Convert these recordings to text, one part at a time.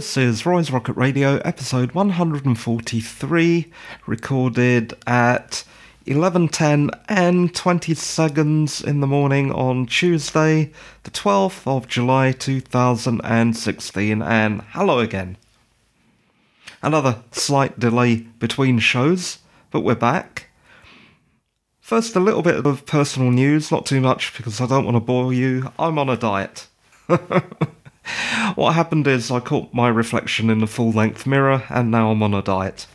This is Roy's Rocket Radio, episode 143, recorded at 11:10 and 20 seconds in the morning on Tuesday, the 12th of July 2016. And hello again. Another slight delay between shows, but we're back. First, a little bit of personal news, not too much because I don't want to bore you. I'm on a diet. what happened is I caught my reflection in the full length mirror and now I'm on a diet.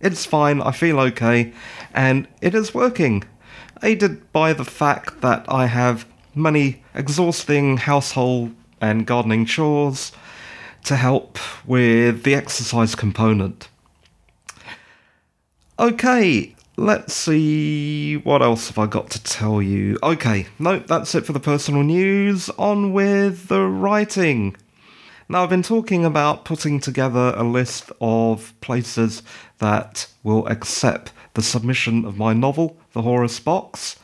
It's fine, I feel okay, and it is working. Aided by the fact that I have many exhausting household and gardening chores to help with the exercise component. Okay, let's see what else have I got to tell you. Okay, nope, that's it for the personal news. On with the writing. Now, I've been talking about putting together a list of places that will accept the submission of my novel, The Horus Box.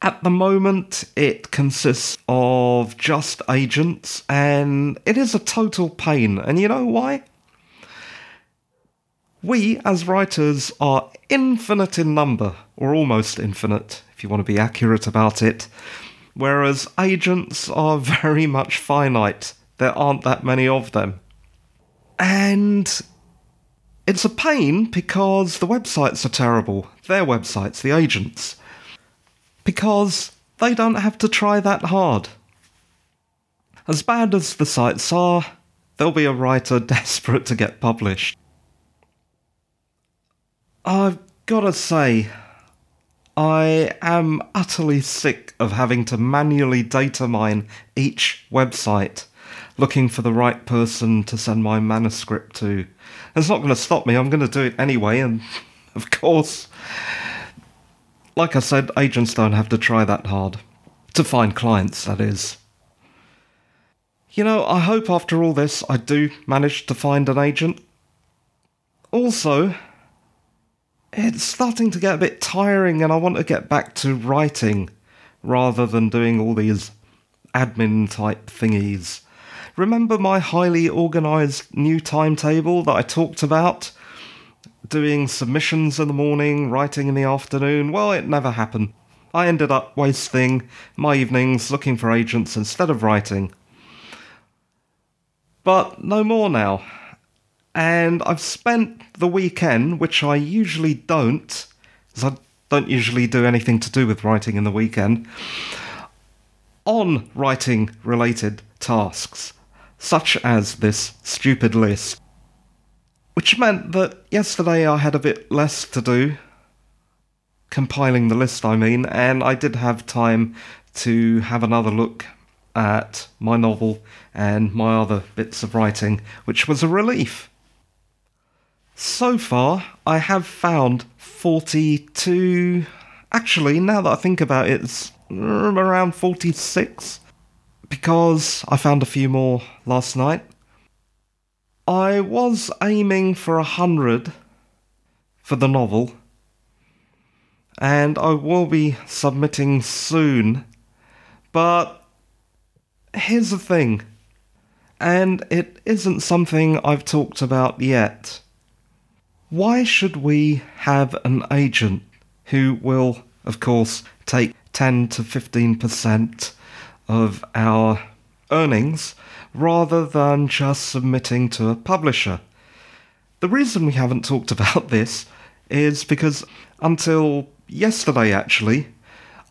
At the moment, it consists of just agents, and it is a total pain. And you know why? We, as writers, are infinite in number, or almost infinite, if you want to be accurate about it, whereas agents are very much finite there aren't that many of them. And it's a pain because the websites are terrible. Their websites, the agents. Because they don't have to try that hard. As bad as the sites are, there'll be a writer desperate to get published. I've gotta say, I am utterly sick of having to manually data mine each website looking for the right person to send my manuscript to. It's not going to stop me, I'm going to do it anyway, and of course, like I said, agents don't have to try that hard. To find clients, that is. You know, I hope after all this I do manage to find an agent. Also, it's starting to get a bit tiring and I want to get back to writing rather than doing all these admin type thingies. Remember my highly organised new timetable that I talked about? Doing submissions in the morning, writing in the afternoon? Well, it never happened. I ended up wasting my evenings looking for agents instead of writing. But no more now. And I've spent the weekend, which I usually don't, because I don't usually do anything to do with writing in the weekend, on writing related tasks such as this stupid list. Which meant that yesterday I had a bit less to do, compiling the list, I mean, and I did have time to have another look at my novel and my other bits of writing, which was a relief. So far, I have found 42. Actually, now that I think about it, it's around 46 because I found a few more last night. I was aiming for a hundred for the novel, and I will be submitting soon. But here's the thing, and it isn't something I've talked about yet. Why should we have an agent who will, of course, take 10 to 15% of our earnings rather than just submitting to a publisher. The reason we haven't talked about this is because until yesterday, actually,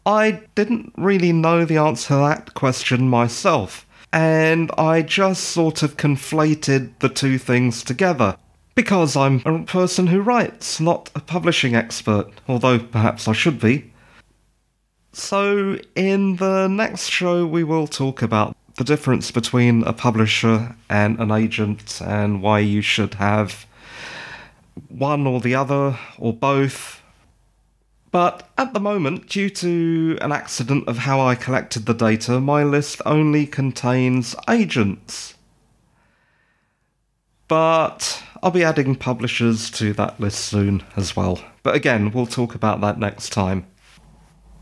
I didn't really know the answer to that question myself, and I just sort of conflated the two things together. Because I'm a person who writes, not a publishing expert, although perhaps I should be. So, in the next show, we will talk about the difference between a publisher and an agent and why you should have one or the other or both. But at the moment, due to an accident of how I collected the data, my list only contains agents. But I'll be adding publishers to that list soon as well. But again, we'll talk about that next time.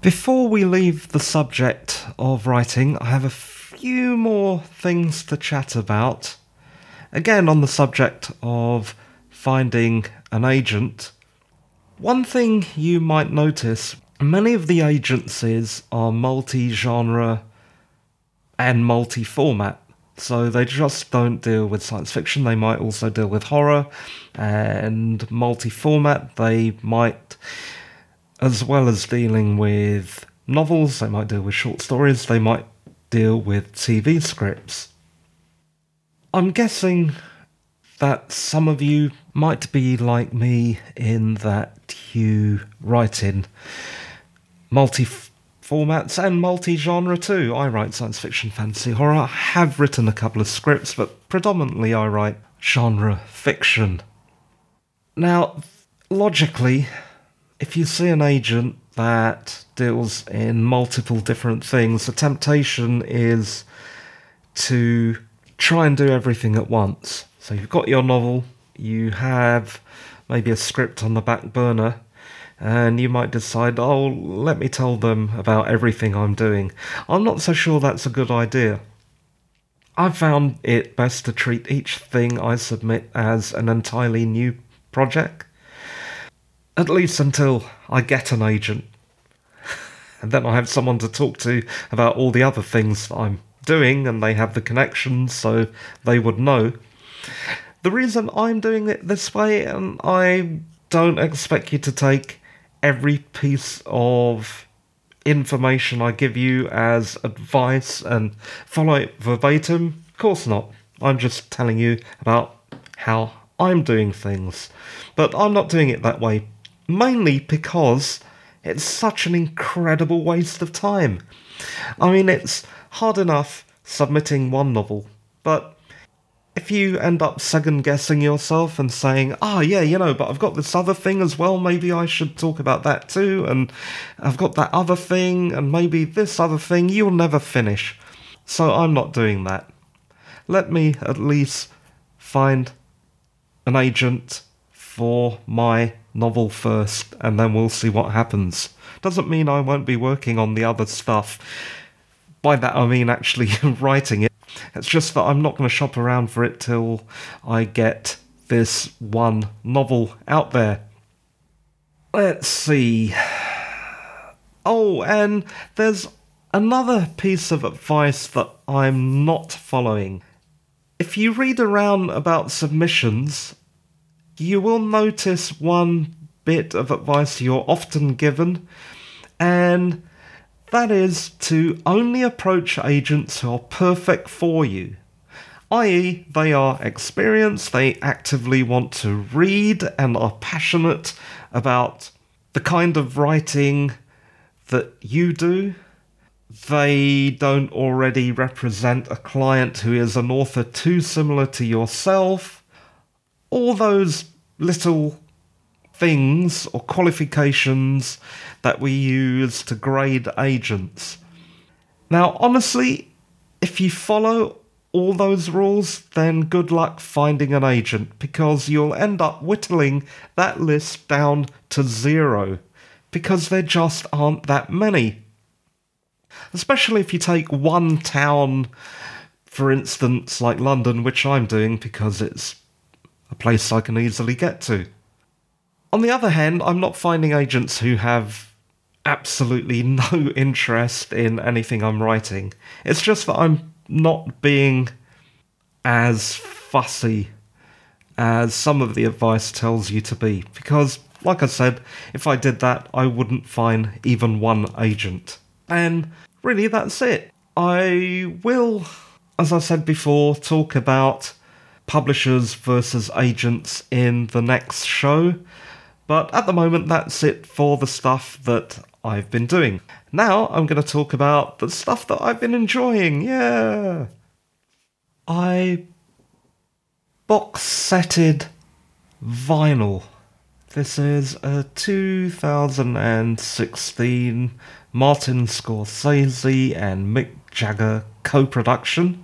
Before we leave the subject of writing, I have a few more things to chat about. again, on the subject of finding an agent, one thing you might notice many of the agencies are multi genre and multi format. So they just don't deal with science fiction. They might also deal with horror and multi format. They might, as well as dealing with novels, they might deal with short stories, they might deal with TV scripts. I'm guessing that some of you might be like me in that you write in multi formats and multi genre too. I write science fiction, fantasy, horror. I have written a couple of scripts, but predominantly I write genre fiction. Now, logically, if you see an agent that deals in multiple different things, the temptation is to try and do everything at once. So you've got your novel, you have maybe a script on the back burner, and you might decide, oh, let me tell them about everything I'm doing. I'm not so sure that's a good idea. I've found it best to treat each thing I submit as an entirely new project. At least until I get an agent. and then I have someone to talk to about all the other things I'm doing, and they have the connections, so they would know. The reason I'm doing it this way, and I don't expect you to take every piece of information I give you as advice and follow it verbatim? Of course not. I'm just telling you about how I'm doing things. But I'm not doing it that way, mainly because it's such an incredible waste of time. I mean, it's hard enough submitting one novel, but if you end up second guessing yourself and saying, oh, yeah, you know, but I've got this other thing as well, maybe I should talk about that too, and I've got that other thing, and maybe this other thing, you'll never finish. So I'm not doing that. Let me at least find an agent for my novel first, and then we'll see what happens. Doesn't mean I won't be working on the other stuff. By that I mean actually writing it it's just that I'm not going to shop around for it till I get this one novel out there. Let's see. Oh, and there's another piece of advice that I'm not following. If you read around about submissions, you will notice one bit of advice you're often given, and that is to only approach agents who are perfect for you, i.e., they are experienced, they actively want to read, and are passionate about the kind of writing that you do. They don't already represent a client who is an author too similar to yourself. All those little things or qualifications that we use to grade agents. Now, honestly, if you follow all those rules, then good luck finding an agent because you'll end up whittling that list down to zero because there just aren't that many. Especially if you take one town, for instance, like London, which I'm doing because it's a place I can easily get to. On the other hand, I'm not finding agents who have absolutely no interest in anything I'm writing. It's just that I'm not being as fussy as some of the advice tells you to be. Because, like I said, if I did that, I wouldn't find even one agent. And really, that's it. I will, as I said before, talk about publishers versus agents in the next show. But at the moment, that's it for the stuff that I've been doing. Now I'm going to talk about the stuff that I've been enjoying. Yeah. I box setted Vinyl. This is a 2016 Martin Scorsese and Mick Jagger co production.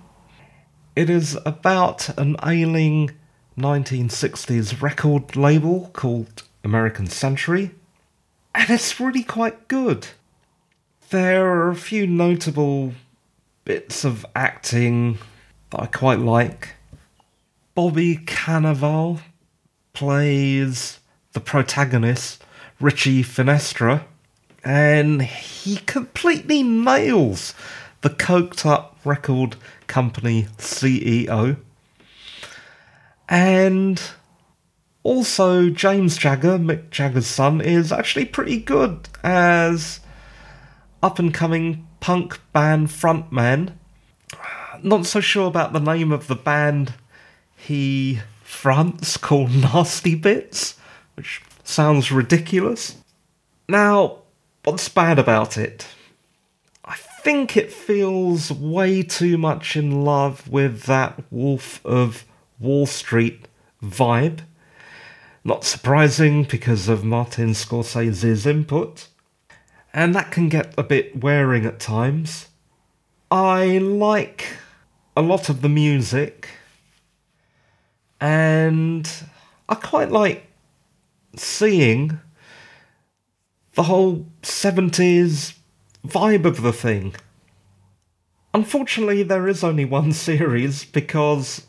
It is about an ailing 1960s record label called American Century, and it's really quite good. There are a few notable bits of acting that I quite like. Bobby Cannavale plays the protagonist, Richie Finestra, and he completely nails the coked up record company CEO. And also, James Jagger, Mick Jagger's son, is actually pretty good as up and coming punk band frontman. Not so sure about the name of the band he fronts called Nasty Bits, which sounds ridiculous. Now, what's bad about it? Think it feels way too much in love with that Wolf of Wall Street vibe. Not surprising because of Martin Scorsese's input, and that can get a bit wearing at times. I like a lot of the music, and I quite like seeing the whole 70s vibe of the thing. Unfortunately, there is only one series because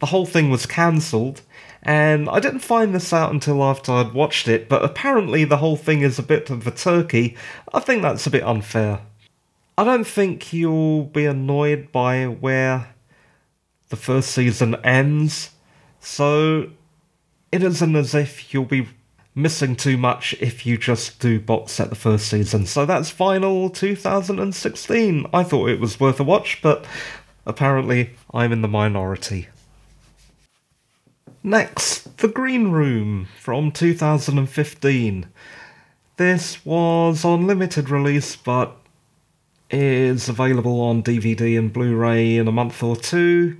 the whole thing was cancelled, and I didn't find this out until after I'd watched it, but apparently the whole thing is a bit of a turkey. I think that's a bit unfair. I don't think you'll be annoyed by where the first season ends, so it isn't as if you'll be missing too much if you just do box set the first season. So that's Vinyl 2016. I thought it was worth a watch, but apparently I'm in the minority. Next, The Green Room from 2015. This was on limited release but is available on DVD and Blu ray in a month or two.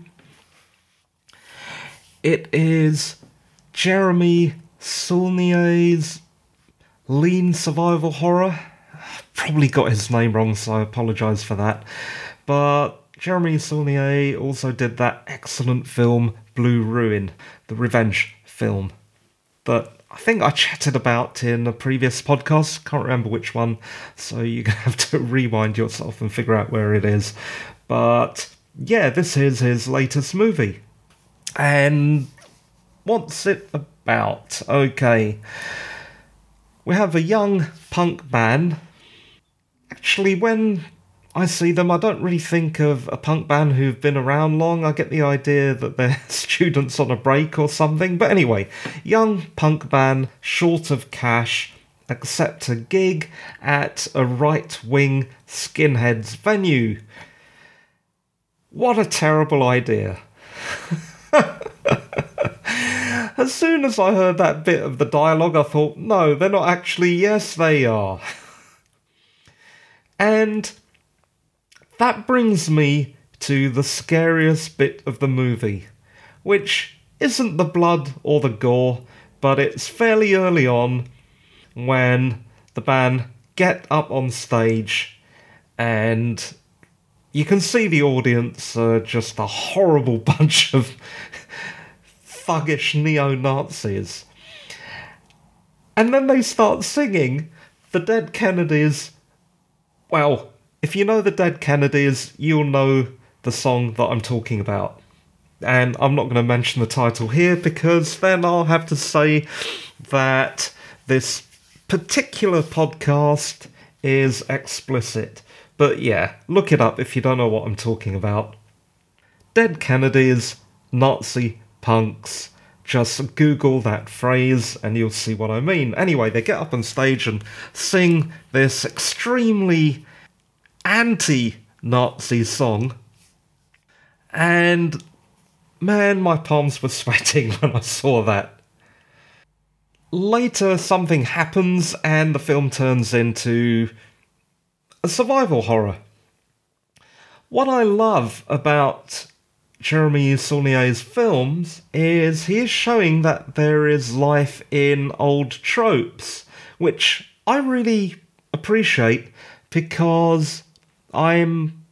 It is Jeremy Saulnier's lean survival horror. Probably got his name wrong, so I apologise for that. But Jeremy Saulnier also did that excellent film Blue Ruin, the revenge film that I think I chatted about in a previous podcast. Can't remember which one, so you're gonna have to rewind yourself and figure out where it is. But yeah, this is his latest movie. And what's it about? Okay. We have a young punk band. Actually, when I see them, I don't really think of a punk band who've been around long. I get the idea that they're students on a break or something. But anyway, young punk band, short of cash, accept a gig at a right wing skinheads venue. What a terrible idea. as soon as I heard that bit of the dialogue, I thought, no, they're not actually, yes, they are. and that brings me to the scariest bit of the movie, which isn't the blood or the gore, but it's fairly early on when the band get up on stage and you can see the audience are just a horrible bunch of thuggish neo Nazis. And then they start singing the Dead Kennedys. Well, if you know the Dead Kennedys, you'll know the song that I'm talking about. And I'm not going to mention the title here because then I'll have to say that this particular podcast is explicit. But yeah, look it up if you don't know what I'm talking about. Dead Kennedys, Nazi punks. Just Google that phrase and you'll see what I mean. Anyway, they get up on stage and sing this extremely anti Nazi song. And man, my palms were sweating when I saw that. Later, something happens and the film turns into a survival horror. What I love about Jeremy Saulnier's films is he is showing that there is life in old tropes, which I really appreciate because I'm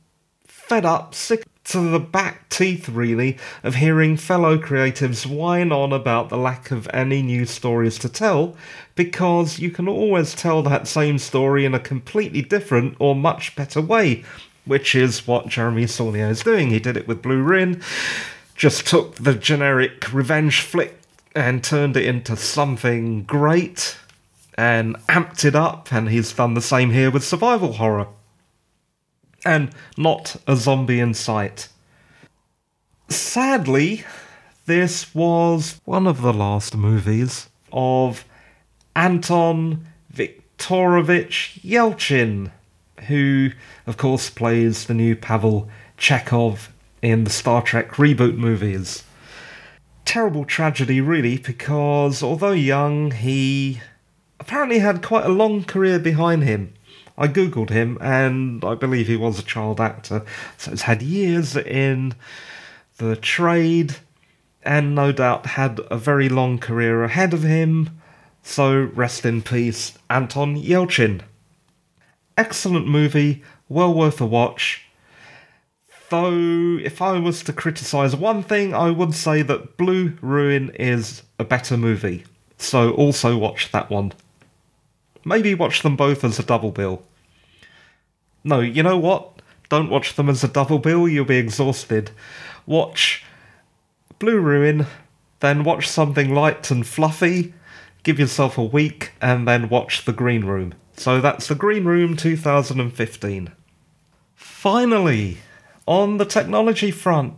fed up, sick to the back teeth, really, of hearing fellow creatives whine on about the lack of any new stories to tell, because you can always tell that same story in a completely different or much better way, which is what Jeremy Saulnier is doing. He did it with Blue Ruin. just took the generic revenge flick and turned it into something great and amped it up, and he's done the same here with survival horror. And not a zombie in sight. Sadly, this was one of the last movies of Anton Viktorovich Yelchin, who, of course, plays the new Pavel Chekhov in the Star Trek reboot movies. Terrible tragedy, really, because although young, he apparently had quite a long career behind him. I googled him, and I believe he was a child actor, so he's had years in the trade, and no doubt had a very long career ahead of him. So rest in peace, Anton Yelchin. Excellent movie, well worth a watch. Though, if I was to criticise one thing, I would say that Blue Ruin is a better movie. So also watch that one. Maybe watch them both as a double bill. No, you know what? Don't watch them as a double bill, you'll be exhausted. Watch Blue Ruin, then watch something light and fluffy, give yourself a week, and then watch The Green Room. So that's The Green Room 2015. Finally, on the technology front,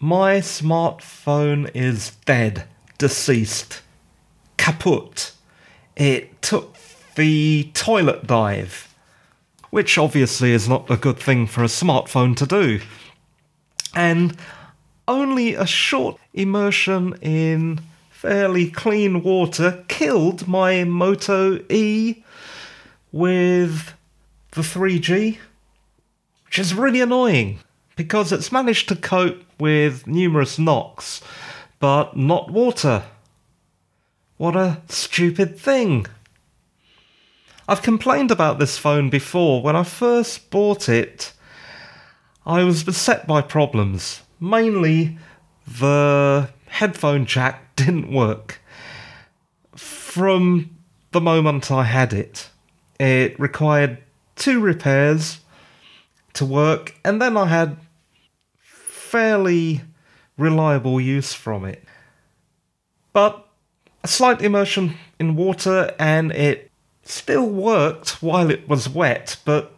my smartphone is dead, deceased, kaput. It took the toilet dive, which obviously is not a good thing for a smartphone to do. And only a short immersion in fairly clean water killed my Moto E with the 3G, which is really annoying because it's managed to cope with numerous knocks, but not water. What a stupid thing. I've complained about this phone before. When I first bought it, I was beset by problems. Mainly, the headphone jack didn't work. From the moment I had it, it required two repairs to work, and then I had fairly reliable use from it. But a slight immersion in water, and it still worked while it was wet, but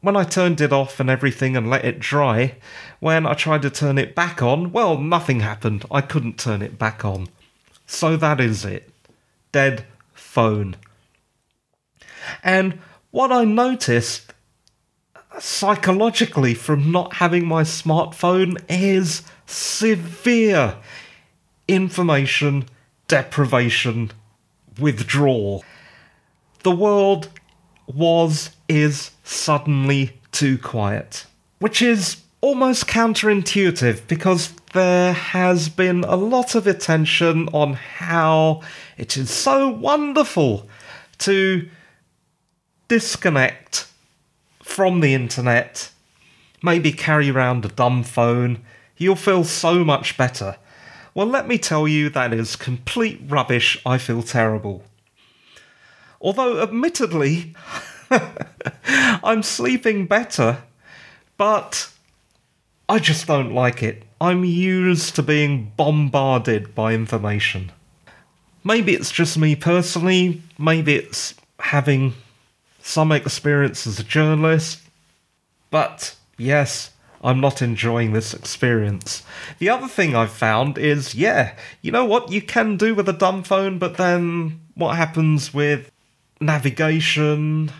when I turned it off and everything and let it dry, when I tried to turn it back on, well, nothing happened. I couldn't turn it back on. So that is it. Dead phone. And what I noticed psychologically from not having my smartphone is severe information deprivation withdrawal. The world was, is suddenly too quiet, which is almost counterintuitive because there has been a lot of attention on how it is so wonderful to disconnect from the internet, maybe carry around a dumb phone, you'll feel so much better. Well, let me tell you, that is complete rubbish. I feel terrible. Although, admittedly, I'm sleeping better, but I just don't like it. I'm used to being bombarded by information. Maybe it's just me personally, maybe it's having some experience as a journalist, but yes, I'm not enjoying this experience. The other thing I've found is yeah, you know what you can do with a dumb phone, but then what happens with navigation,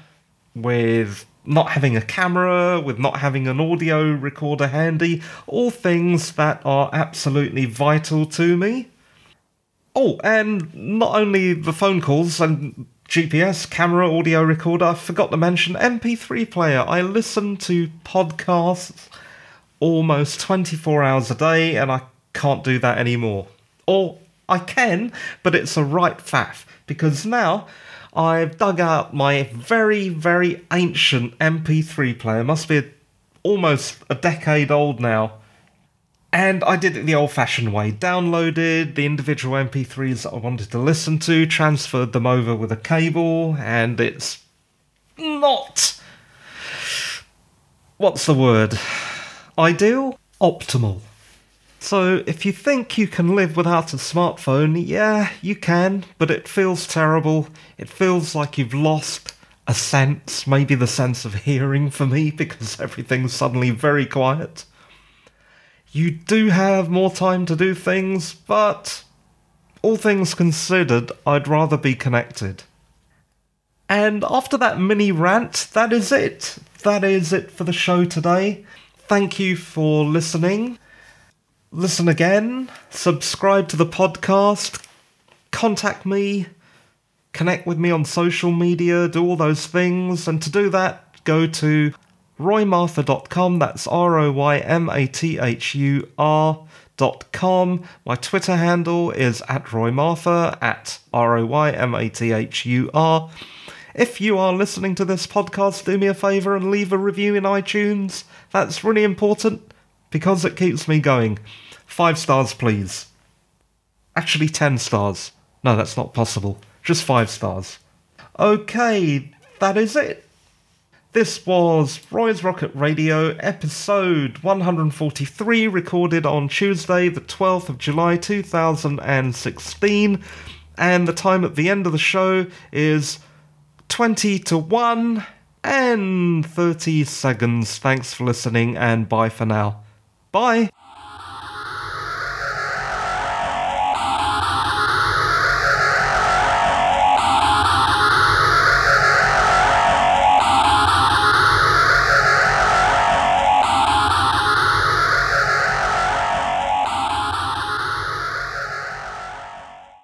with not having a camera, with not having an audio recorder handy, all things that are absolutely vital to me. Oh, and not only the phone calls and GPS, camera, audio recorder. I forgot to mention MP3 player. I listen to podcasts almost 24 hours a day and I can't do that anymore. Or I can, but it's a right faff because now I've dug out my very, very ancient MP3 player. Must be almost a decade old now and I did it the old fashioned way downloaded the individual MP3s that I wanted to listen to, transferred them over with a cable, and it's not. What's the word? Ideal? Optimal. So, if you think you can live without a smartphone, yeah, you can, but it feels terrible. It feels like you've lost a sense, maybe the sense of hearing for me, because everything's suddenly very quiet. You do have more time to do things, but all things considered, I'd rather be connected. And after that mini rant, that is it. That is it for the show today. Thank you for listening. Listen again, subscribe to the podcast, contact me, connect with me on social media, do all those things. And to do that, go to roymathur.com. That's R O Y M A T H U R.com. My Twitter handle is at roymathur, at R O Y M A T H U R. If you are listening to this podcast, do me a favour and leave a review in iTunes. That's really important because it keeps me going. Five stars, please. Actually, ten stars. No, that's not possible. Just five stars. Okay, that is it. This was Roy's Rocket Radio episode 143, recorded on Tuesday, the 12th of July 2016. And the time at the end of the show is 20 to 1 and 30 seconds. Thanks for listening, and bye for now. Bye.